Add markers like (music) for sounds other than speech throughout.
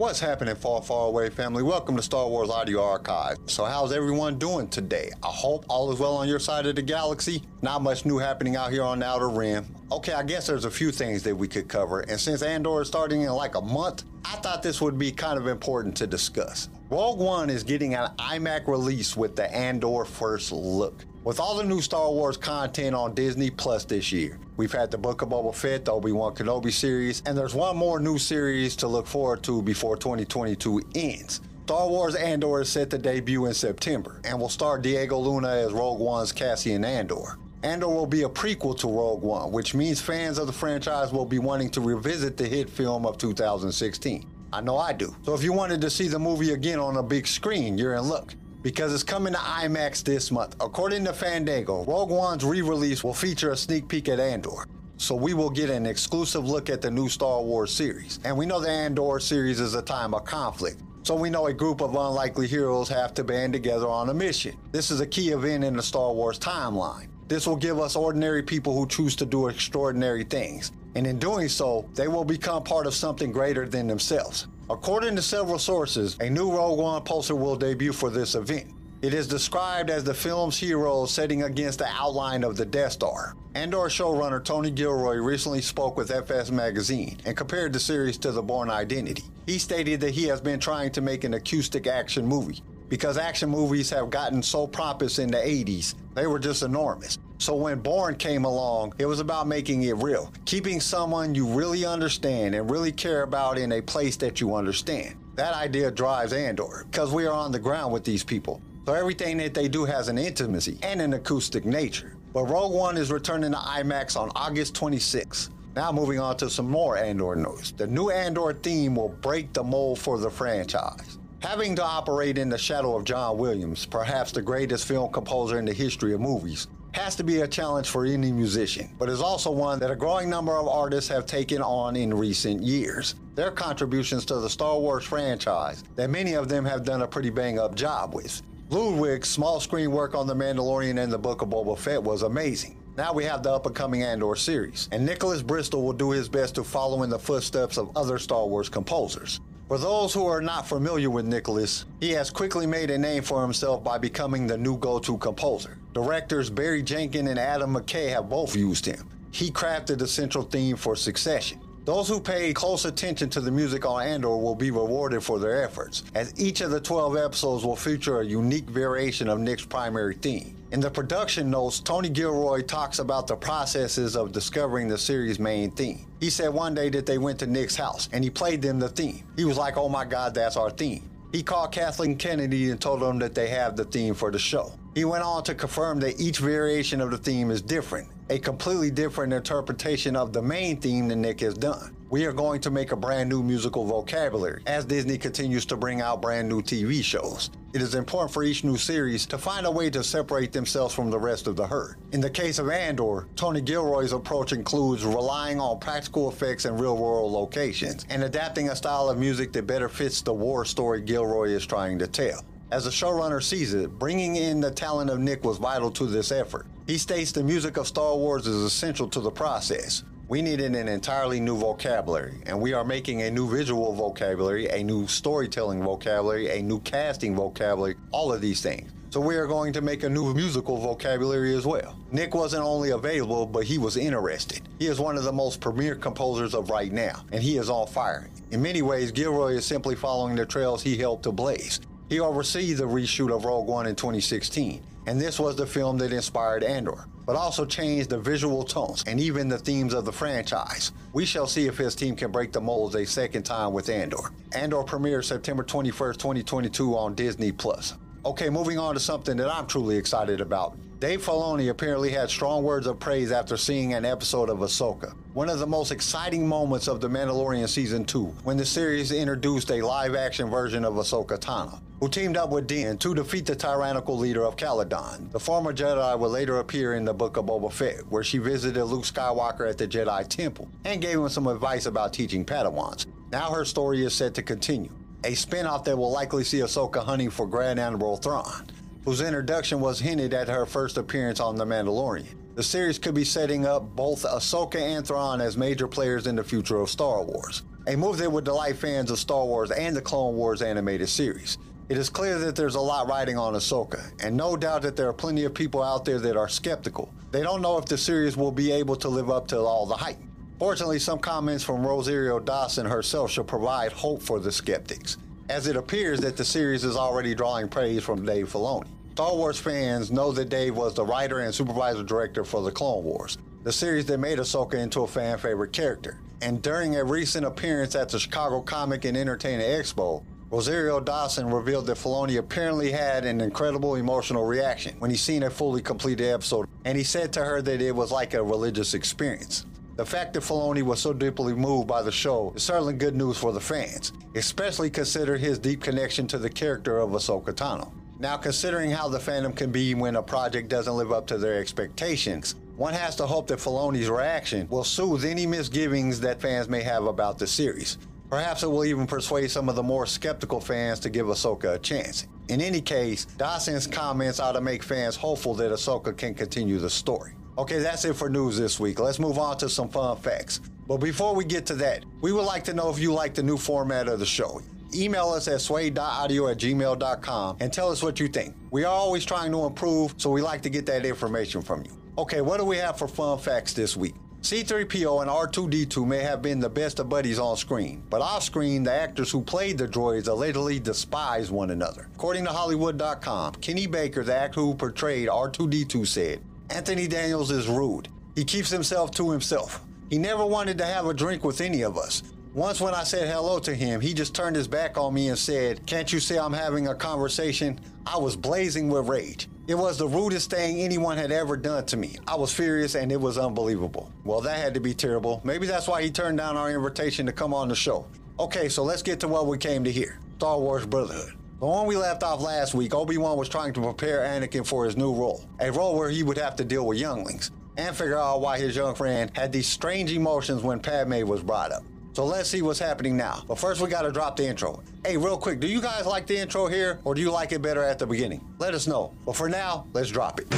What's happening, far, far away family? Welcome to Star Wars Audio Archive. So, how's everyone doing today? I hope all is well on your side of the galaxy. Not much new happening out here on the Outer Rim. Okay, I guess there's a few things that we could cover, and since Andor is starting in like a month, I thought this would be kind of important to discuss. Rogue One is getting an IMAX release with the Andor First Look. With all the new Star Wars content on Disney Plus this year, we've had the Book of Boba Fett, the Obi-Wan Kenobi series, and there's one more new series to look forward to before 2022 ends. Star Wars Andor is set to debut in September and will star Diego Luna as Rogue One's Cassian Andor. Andor will be a prequel to Rogue One, which means fans of the franchise will be wanting to revisit the hit film of 2016. I know I do. So if you wanted to see the movie again on a big screen, you're in luck because it's coming to IMAX this month. According to Fandango, Rogue One's re release will feature a sneak peek at Andor. So we will get an exclusive look at the new Star Wars series. And we know the Andor series is a time of conflict. So we know a group of unlikely heroes have to band together on a mission. This is a key event in the Star Wars timeline. This will give us ordinary people who choose to do extraordinary things. And in doing so, they will become part of something greater than themselves. According to several sources, a new Rogue One poster will debut for this event. It is described as the film's hero setting against the outline of the Death Star. Andor showrunner Tony Gilroy recently spoke with FS Magazine and compared the series to The Bourne Identity. He stated that he has been trying to make an acoustic action movie because action movies have gotten so pompous in the 80s, they were just enormous. So when Bourne came along, it was about making it real, keeping someone you really understand and really care about in a place that you understand. That idea drives Andor because we are on the ground with these people. So everything that they do has an intimacy and an acoustic nature. But Rogue One is returning to IMAX on August 26. Now moving on to some more Andor news. The new Andor theme will break the mold for the franchise. Having to operate in the shadow of John Williams, perhaps the greatest film composer in the history of movies, has to be a challenge for any musician, but is also one that a growing number of artists have taken on in recent years. Their contributions to the Star Wars franchise, that many of them have done a pretty bang up job with. Ludwig's small screen work on The Mandalorian and the Book of Boba Fett was amazing. Now we have the up and coming Andor series, and Nicholas Britell will do his best to follow in the footsteps of other Star Wars composers. For those who are not familiar with Nicholas, he has quickly made a name for himself by becoming the new go to composer. Directors Barry Jenkins and Adam McKay have both used him. He crafted the central theme for Succession. Those who pay close attention to the music on Andor will be rewarded for their efforts, as each of the 12 episodes will feature a unique variation of Nick's primary theme. In the production notes, Tony Gilroy talks about the processes of discovering the series' main theme. He said one day that they went to Nick's house and he played them the theme. He was like, oh my god, that's our theme. He called Kathleen Kennedy and told them that they have the theme for the show. He went on to confirm that each variation of the theme is different, a completely different interpretation of the main theme that Nick has done. We are going to make a brand new musical vocabulary as Disney continues to bring out brand new TV shows. It is important for each new series to find a way to separate themselves from the rest of the herd. In the case of Andor, Tony Gilroy's approach includes relying on practical effects and real world locations and adapting a style of music that better fits the war story Gilroy is trying to tell. As the showrunner sees it, bringing in the talent of Nick was vital to this effort. He states the music of Star Wars is essential to the process. We needed an entirely new vocabulary, and we are making a new visual vocabulary, a new storytelling vocabulary, a new casting vocabulary, all of these things. So we are going to make a new musical vocabulary as well. Nick wasn't only available, but he was interested. He is one of the most premier composers of right now, and he is on fire. In many ways, Gilroy is simply following the trails he helped to blaze. He oversees the reshoot of Rogue One in 2016, and this was the film that inspired Andor, but also changed the visual tones and even the themes of the franchise. We shall see if his team can break the molds a second time with Andor. Andor premieres September 21st, 2022 on Disney Plus. Okay, moving on to something that I'm truly excited about. Dave Filoni apparently had strong words of praise after seeing an episode of Ahsoka. One of the most exciting moments of The Mandalorian Season 2, when the series introduced a live action version of Ahsoka Tano, who teamed up with Din to defeat the tyrannical leader of Calodan. The former Jedi would later appear in the Book of Boba Fett, where she visited Luke Skywalker at the Jedi Temple and gave him some advice about teaching Padawans. Now her story is set to continue. A spin off that will likely see Ahsoka hunting for Grand Admiral Thrawn whose introduction was hinted at her first appearance on The Mandalorian. The series could be setting up both Ahsoka and Thrawn as major players in the future of Star Wars. a move that would delight fans of Star Wars and the Clone Wars animated series. It is clear that there's a lot riding on Ahsoka, and no doubt that there are plenty of people out there that are skeptical. They don't know if the series will be able to live up to all the hype. Fortunately, some comments from Rosario Dawson herself should provide hope for the skeptics, as it appears that the series is already drawing praise from Dave Filoni. Star Wars fans know that Dave was the writer and supervisor director for The Clone Wars, the series that made Ahsoka into a fan favorite character. And during a recent appearance at the Chicago Comic and Entertainment Expo, Rosario Dawson revealed that Filoni apparently had an incredible emotional reaction when he seen a fully completed episode, and he said to her that it was like a religious experience. The fact that Filoni was so deeply moved by the show is certainly good news for the fans, especially considering his deep connection to the character of Ahsoka Tano. Now, considering how the fandom can be when a project doesn't live up to their expectations, one has to hope that Filoni's reaction will soothe any misgivings that fans may have about the series. Perhaps it will even persuade some of the more skeptical fans to give Ahsoka a chance. In any case, Dawson's comments ought to make fans hopeful that Ahsoka can continue the story. Okay, that's it for news this week. Let's move on to some fun facts. But before we get to that, we would like to know if you like the new format of the show. Email us at sway.audio at gmail.com and tell us what you think. We are always trying to improve, so we like to get that information from you. Okay, what do we have for fun facts this week? C3PO and R2D2 may have been the best of buddies on screen, but off screen, the actors who played the droids allegedly despise one another. According to Hollywood.com, Kenny Baker, the actor who portrayed R2D2, said, Anthony Daniels is rude. He keeps himself to himself. He never wanted to have a drink with any of us. Once, when I said hello to him, he just turned his back on me and said, Can't you say I'm having a conversation? I was blazing with rage. It was the rudest thing anyone had ever done to me. I was furious and it was unbelievable. Well, that had to be terrible. Maybe that's why he turned down our invitation to come on the show. Okay, so let's get to what we came to hear Star Wars Brotherhood. The one we left off last week, Obi Wan was trying to prepare Anakin for his new role, a role where he would have to deal with younglings, and figure out why his young friend had these strange emotions when Padme was brought up. So let's see what's happening now. But first, we got to drop the intro. Hey, real quick, do you guys like the intro here, or do you like it better at the beginning? Let us know. But for now, let's drop it.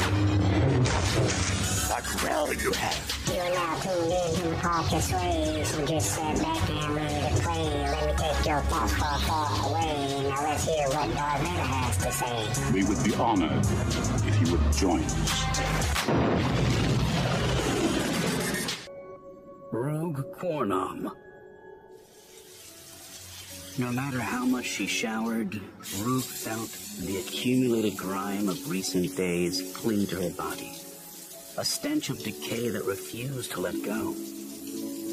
What role you have? You're now tuned in to Podcast Sway, so just sit back and ready to play. Let me take your thoughts far, far away. Now let's hear what Darth Vader has to say. We would be honored if you would join us. Rogue Quornum. No matter how much she showered, Rogue felt the accumulated grime of recent days cling to her body. A stench of decay that refused to let go.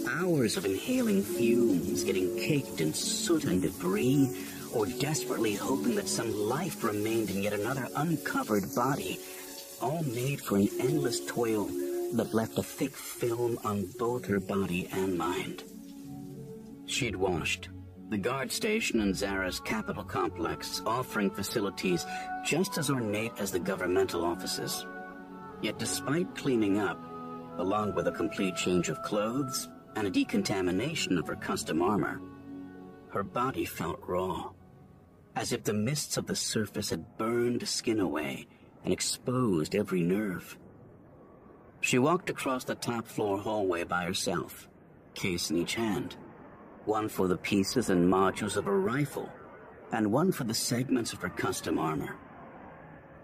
Hours of inhaling fumes, getting caked in soot and debris, or desperately hoping that some life remained in yet another uncovered body, all made for an endless toil that left a thick film on both her body and mind. She'd washed. The guard station in Zara's capital complex, offering facilities just as ornate as the governmental offices. Yet despite cleaning up, along with a complete change of clothes and a decontamination of her custom armor, her body felt raw, as if the mists of the surface had burned skin away and exposed every nerve. She walked across the top floor hallway by herself, case in each hand. One for the pieces and modules of her rifle, and one for the segments of her custom armor.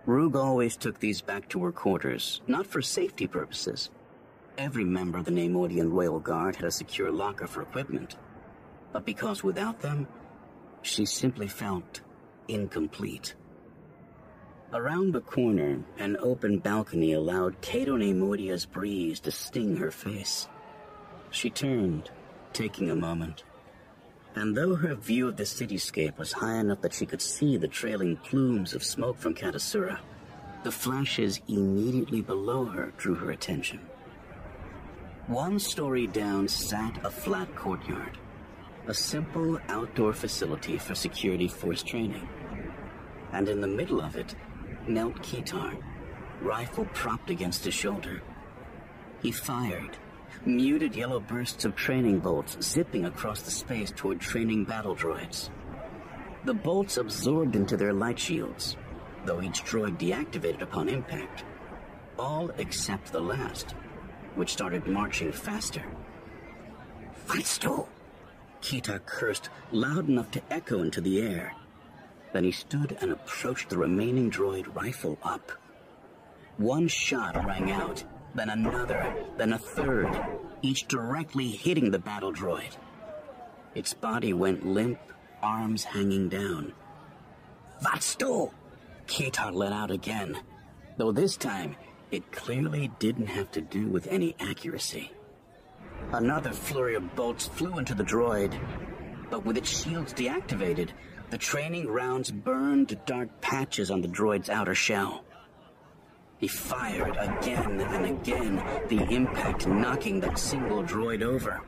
Ruug always took these back to her quarters, not for safety purposes. Every member of the Neimoidian Royal Guard had a secure locker for equipment, but because without them, she simply felt incomplete. Around the corner, an open balcony allowed Cato Neimoidia's breeze to sting her face. She turned, taking a moment. And though her view of the cityscape was high enough that she could see the trailing plumes of smoke from Katasura, the flashes immediately below her drew her attention. One story down sat a flat courtyard, a simple outdoor facility for security force training. And in the middle of it knelt Kitar, rifle propped against his shoulder. He fired, muted yellow bursts of training bolts zipping across the space toward training battle droids. The bolts absorbed into their light shields, though each droid deactivated upon impact. All except the last, which started marching faster. What's do? Ketar cursed loud enough to echo into the air. Then he stood and approached the remaining droid rifle up. One shot rang out, then another, then a third, each directly hitting the battle droid. Its body went limp, arms hanging down. Vatsto! Ketar let out again, though this time it clearly didn't have to do with any accuracy. Another flurry of bolts flew into the droid, but with its shields deactivated, the training rounds burned dark patches on the droid's outer shell. He fired again and again, the impact knocking that single droid over.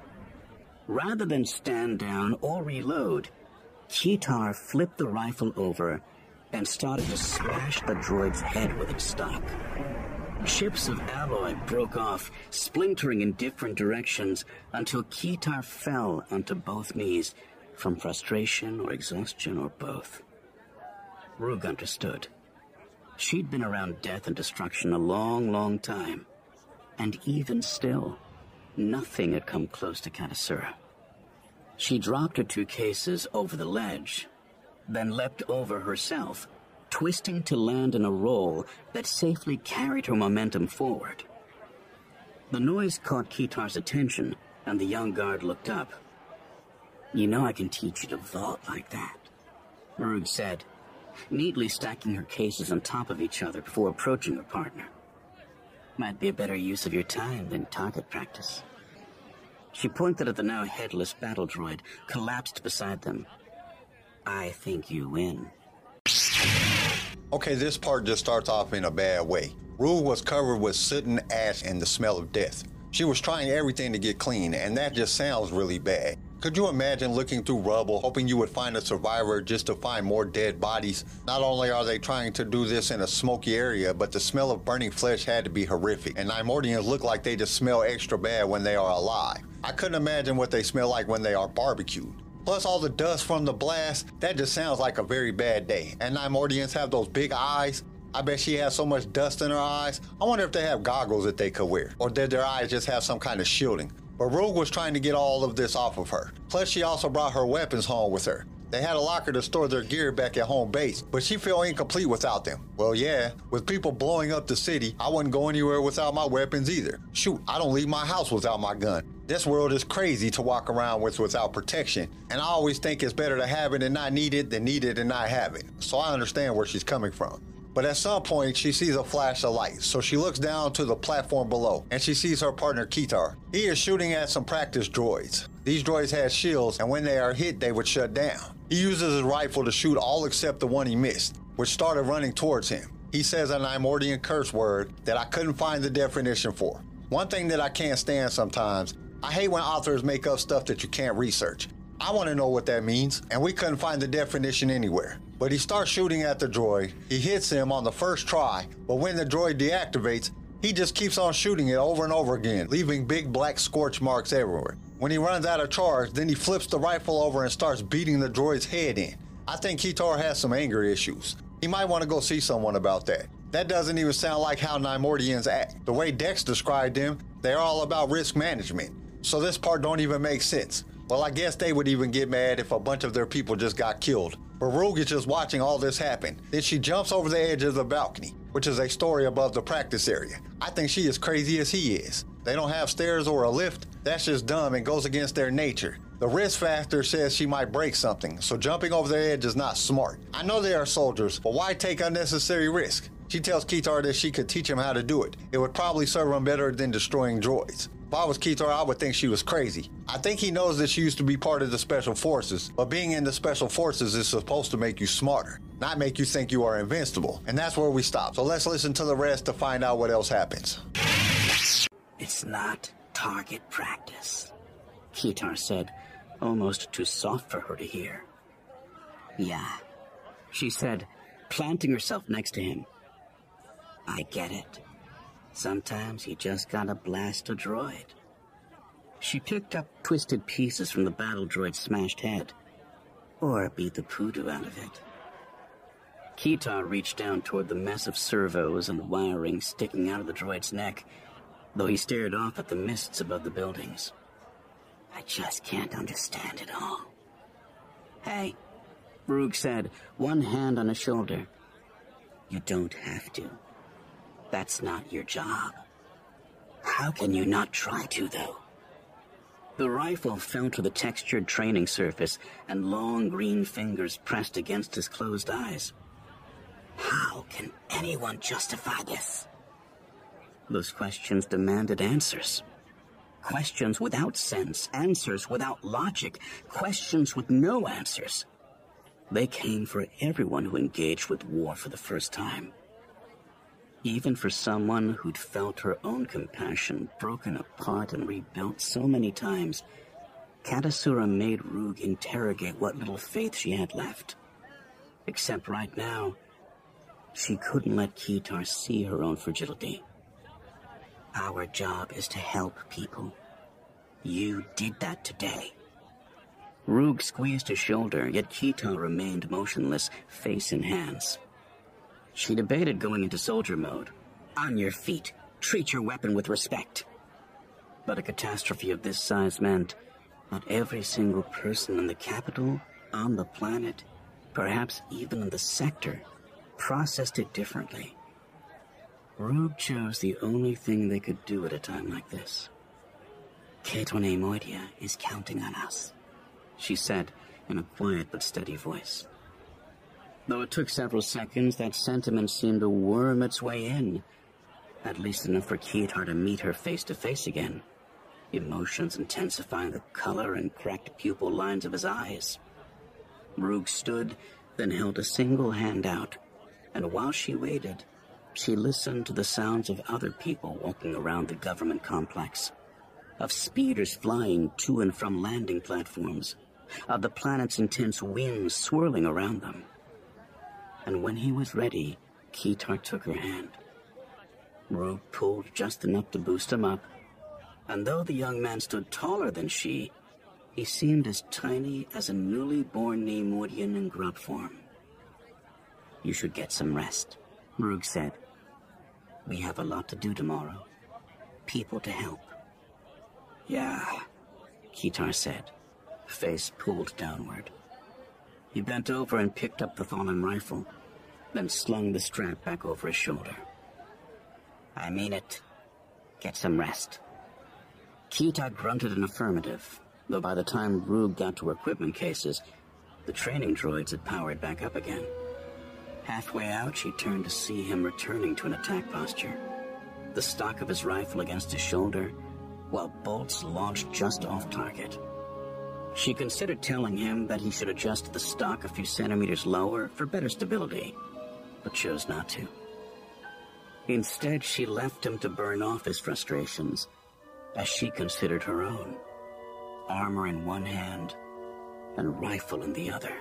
Rather than stand down or reload, Kitar flipped the rifle over and started to smash the droid's head with its stock. Chips of alloy broke off, splintering in different directions until Kitar fell onto both knees from frustration or exhaustion or both. Ruug understood. She'd been around death and destruction a long, long time. And even still, nothing had come close to Katasura. She dropped her two cases over the ledge, then leapt over herself, twisting to land in a roll that safely carried her momentum forward. The noise caught Kitar's attention, and the young guard looked up. You know I can teach you to vault like that, Marug said, neatly stacking her cases on top of each other before approaching her partner. Might be a better use of your time than target practice. She pointed at the now headless battle droid, collapsed beside them. I think you win. Okay, this part just starts off in a bad way. Rue was covered with soot and ash and the smell of death. She was trying everything to get clean, and that just sounds really bad. Could you imagine looking through rubble, hoping you would find a survivor just to find more dead bodies? Not only are they trying to do this in a smoky area, but the smell of burning flesh had to be horrific, and Neimoidians look like they just smell extra bad when they are alive. I couldn't imagine what they smell like when they are barbecued. Plus all the dust from the blast, that just sounds like a very bad day. And Neimoidians have those big eyes. I bet she has so much dust in her eyes. I wonder if they have goggles that they could wear, or did their eyes just have some kind of shielding? But Rogue was trying to get all of this off of her. Plus, she also brought her weapons home with her. They had a locker to store their gear back at home base, but she felt incomplete without them. Well, yeah, with people blowing up the city, I wouldn't go anywhere without my weapons either. Shoot, I don't leave my house without my gun. This world is crazy to walk around with without protection, and I always think it's better to have it and not need it than need it and not have it. So I understand where she's coming from. But at some point, she sees a flash of light, so she looks down to the platform below and she sees her partner Kitar. He is shooting at some practice droids. These droids have shields, and when they are hit, they would shut down. He uses his rifle to shoot all except the one he missed, which started running towards him. He says an Imordian curse word that I couldn't find the definition for. One thing that I can't stand sometimes, I hate when authors make up stuff that you can't research. I want to know what that means, and we couldn't find the definition anywhere. But he starts shooting at the droid. He hits him on the first try, but when the droid deactivates, he just keeps on shooting it over and over again, leaving big black scorch marks everywhere. When he runs out of charge, then he flips the rifle over and starts beating the droid's head in. I think Ketar has some anger issues. He might want to go see someone about that. That doesn't even sound like how Neimoidians act. The way Dex described them, they're all about risk management. So this part don't even make sense. Well, I guess they would even get mad if a bunch of their people just got killed. But Rogue is just watching all this happen. Then she jumps over the edge of the balcony, which is a story above the practice area. I think she is crazy as he is. They don't have stairs or a lift. That's just dumb and goes against their nature. The risk factor says she might break something, so jumping over the edge is not smart. I know they are soldiers, but why take unnecessary risk? She tells Ketar that she could teach him how to do it. It would probably serve him better than destroying droids. If I was Ketar, I would think she was crazy. I think he knows that she used to be part of the Special Forces, but being in the Special Forces is supposed to make you smarter, not make you think you are invincible. And that's where we stop. So let's listen to the rest to find out what else happens. It's not target practice, Ketar said, almost too soft for her to hear. Yeah, she said, planting herself next to him. I get it. Sometimes you just gotta blast a droid. She picked up twisted pieces from the battle droid's smashed head. Or beat the poodoo out of it. Ketar reached down toward the mess of servos and wiring sticking out of the droid's neck, though he stared off at the mists above the buildings. I just can't understand it all. Hey, Ruug said, one hand on his shoulder. You don't have to. That's not your job. How can you not try to, though? The rifle fell to the textured training surface, and long green fingers pressed against his closed eyes. How can anyone justify this? Those questions demanded answers. Questions without sense, answers without logic, questions with no answers. They came for everyone who engaged with war for the first time. Even for someone who'd felt her own compassion broken apart and rebuilt so many times, Katasura made Ruug interrogate what little faith she had left. Except right now, she couldn't let Kitar see her own fragility. Our job is to help people. You did that today. Ruug squeezed his shoulder, yet Kitar remained motionless, face in hands. She debated going into soldier mode. On your feet. Treat your weapon with respect. But a catastrophe of this size meant not every single person in the capital, on the planet, perhaps even in the sector, processed it differently. Rube chose the only thing they could do at a time like this. Cato Neimoidia is counting on us, she said in a quiet but steady voice. Though it took several seconds, that sentiment seemed to worm its way in. At least enough for Kitar to meet her face to face again. Emotions intensifying the color and cracked pupil lines of his eyes. Ruug stood, then held a single hand out, and while she waited, she listened to the sounds of other people walking around the government complex, of speeders flying to and from landing platforms, of the planet's intense winds swirling around them and when he was ready, Kitar took her hand. Ruug pulled just enough to boost him up, and though the young man stood taller than she, he seemed as tiny as a newly born Neimoidian in grub form. You should get some rest, Ruug said. We have a lot to do tomorrow. People to help. Yeah, Kitar said, face pulled downward. He bent over and picked up the fallen rifle then slung the strap back over his shoulder. I mean it. Get some rest. Kita grunted an affirmative, though by the time Ruug got to her equipment cases, the training droids had powered back up again. Halfway out, she turned to see him returning to an attack posture. The stock of his rifle against his shoulder, while bolts launched just off target. She considered telling him that he should adjust the stock a few centimeters lower for better stability but chose not to. Instead, she left him to burn off his frustrations, as she considered her own. Armor in one hand, and rifle in the other.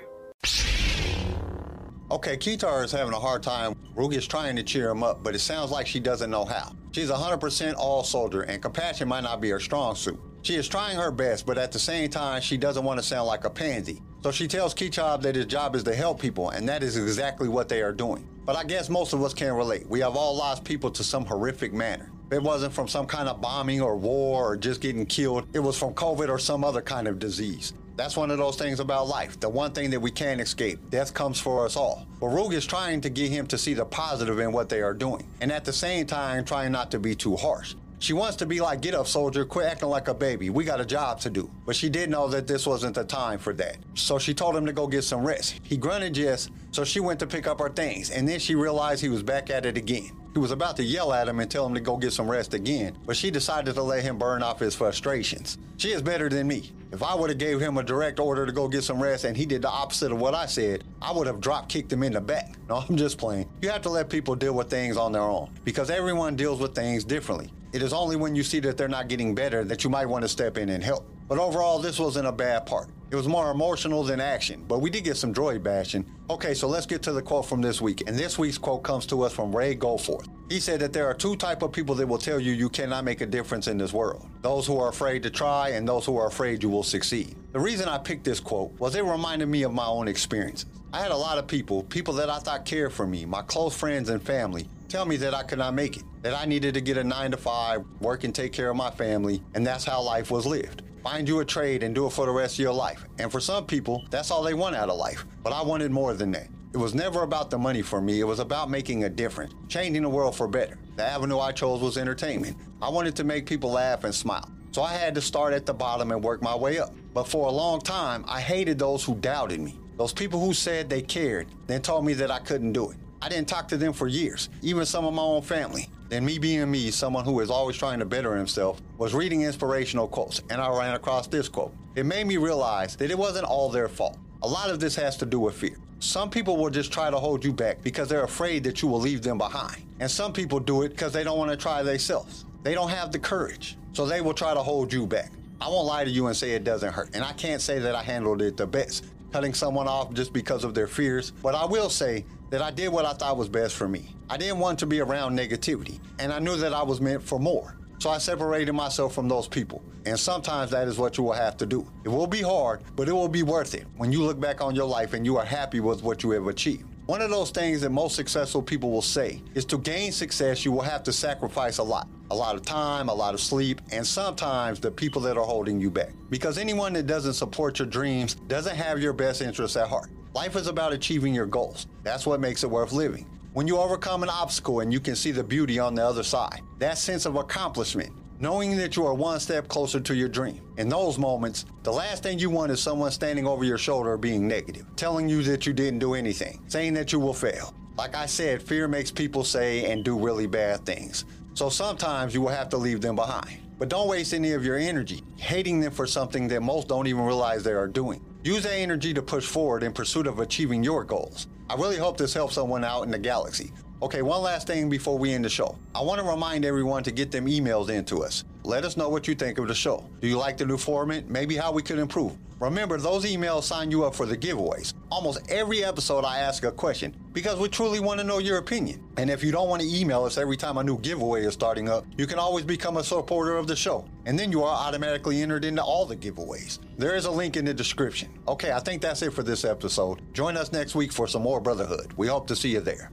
Okay, Kitar is having a hard time. Ruug is trying to cheer him up, but it sounds like she doesn't know how. She's 100% all soldier, and compassion might not be her strong suit. She is trying her best, but at the same time, she doesn't want to sound like a pansy. So she tells Kitab that his job is to help people, and that is exactly what they are doing. But I guess most of us can relate. We have all lost people to some horrific manner. It wasn't from some kind of bombing or war or just getting killed. It was from COVID or some other kind of disease. That's one of those things about life. The one thing that we can't escape. Death comes for us all. But is trying to get him to see the positive in what they are doing. And at the same time, trying not to be too harsh. She wants to be like, get up, soldier, quit acting like a baby. We got a job to do. But she did know that this wasn't the time for that. So she told him to go get some rest. He grunted yes, so she went to pick up her things. And then she realized he was back at it again. He was about to yell at him and tell him to go get some rest again, but she decided to let him burn off his frustrations. She is better than me. If I would have gave him a direct order to go get some rest and he did the opposite of what I said, I would have drop kicked him in the back. No, (laughs) I'm just playing. You have to let people deal with things on their own because everyone deals with things differently. It is only when you see that they're not getting better that you might want to step in and help. But overall, this wasn't a bad part. It was more emotional than action, but we did get some droid bashing. Okay, so let's get to the quote from this week. And this week's quote comes to us from Ray Goforth. He said that there are two type of people that will tell you you cannot make a difference in this world. Those who are afraid to try and those who are afraid you will succeed. The reason I picked this quote was it reminded me of my own experiences. I had a lot of people, people that I thought cared for me, my close friends and family, tell me that I could not make it, that I needed to get a nine to five, work and take care of my family, and that's how life was lived. find you a trade, and do it for the rest of your life. And for some people, that's all they want out of life. But I wanted more than that. It was never about the money for me. It was about making a difference, changing the world for better. The avenue I chose was entertainment. I wanted to make people laugh and smile. So I had to start at the bottom and work my way up. But for a long time, I hated those who doubted me. Those people who said they cared, then told me that I couldn't do it. I didn't talk to them for years, even some of my own family. Then, me being me, someone who is always trying to better himself, was reading inspirational quotes, and I ran across this quote. It made me realize that it wasn't all their fault. A lot of this has to do with fear. Some people will just try to hold you back because they're afraid that you will leave them behind. And some people do it because they don't want to try themselves. They don't have the courage, so they will try to hold you back. I won't lie to you and say it doesn't hurt, and I can't say that I handled it the best, cutting someone off just because of their fears, but I will say that I did what I thought was best for me. I didn't want to be around negativity, and I knew that I was meant for more. So I separated myself from those people. And sometimes that is what you will have to do. It will be hard, but it will be worth it when you look back on your life and you are happy with what you have achieved. One of those things that most successful people will say is to gain success, you will have to sacrifice a lot. A lot of time, a lot of sleep, and sometimes the people that are holding you back. Because anyone that doesn't support your dreams doesn't have your best interests at heart. Life is about achieving your goals. That's what makes it worth living. When you overcome an obstacle and you can see the beauty on the other side, that sense of accomplishment, knowing that you are one step closer to your dream. In those moments, the last thing you want is someone standing over your shoulder being negative, telling you that you didn't do anything, saying that you will fail. Like I said, fear makes people say and do really bad things. So sometimes you will have to leave them behind. But don't waste any of your energy hating them for something that most don't even realize they are doing. Use that energy to push forward in pursuit of achieving your goals. I really hope this helps someone out in the galaxy. Okay, one last thing before we end the show. I want to remind everyone to get them emails into us. Let us know what you think of the show. Do you like the new format? Maybe how we could improve. Remember, those emails sign you up for the giveaways. Almost every episode, I ask a question because we truly want to know your opinion. And if you don't want to email us every time a new giveaway is starting up, you can always become a supporter of the show. And then you are automatically entered into all the giveaways. There is a link in the description. Okay, I think that's it for this episode. Join us next week for some more Brotherhood. We hope to see you there.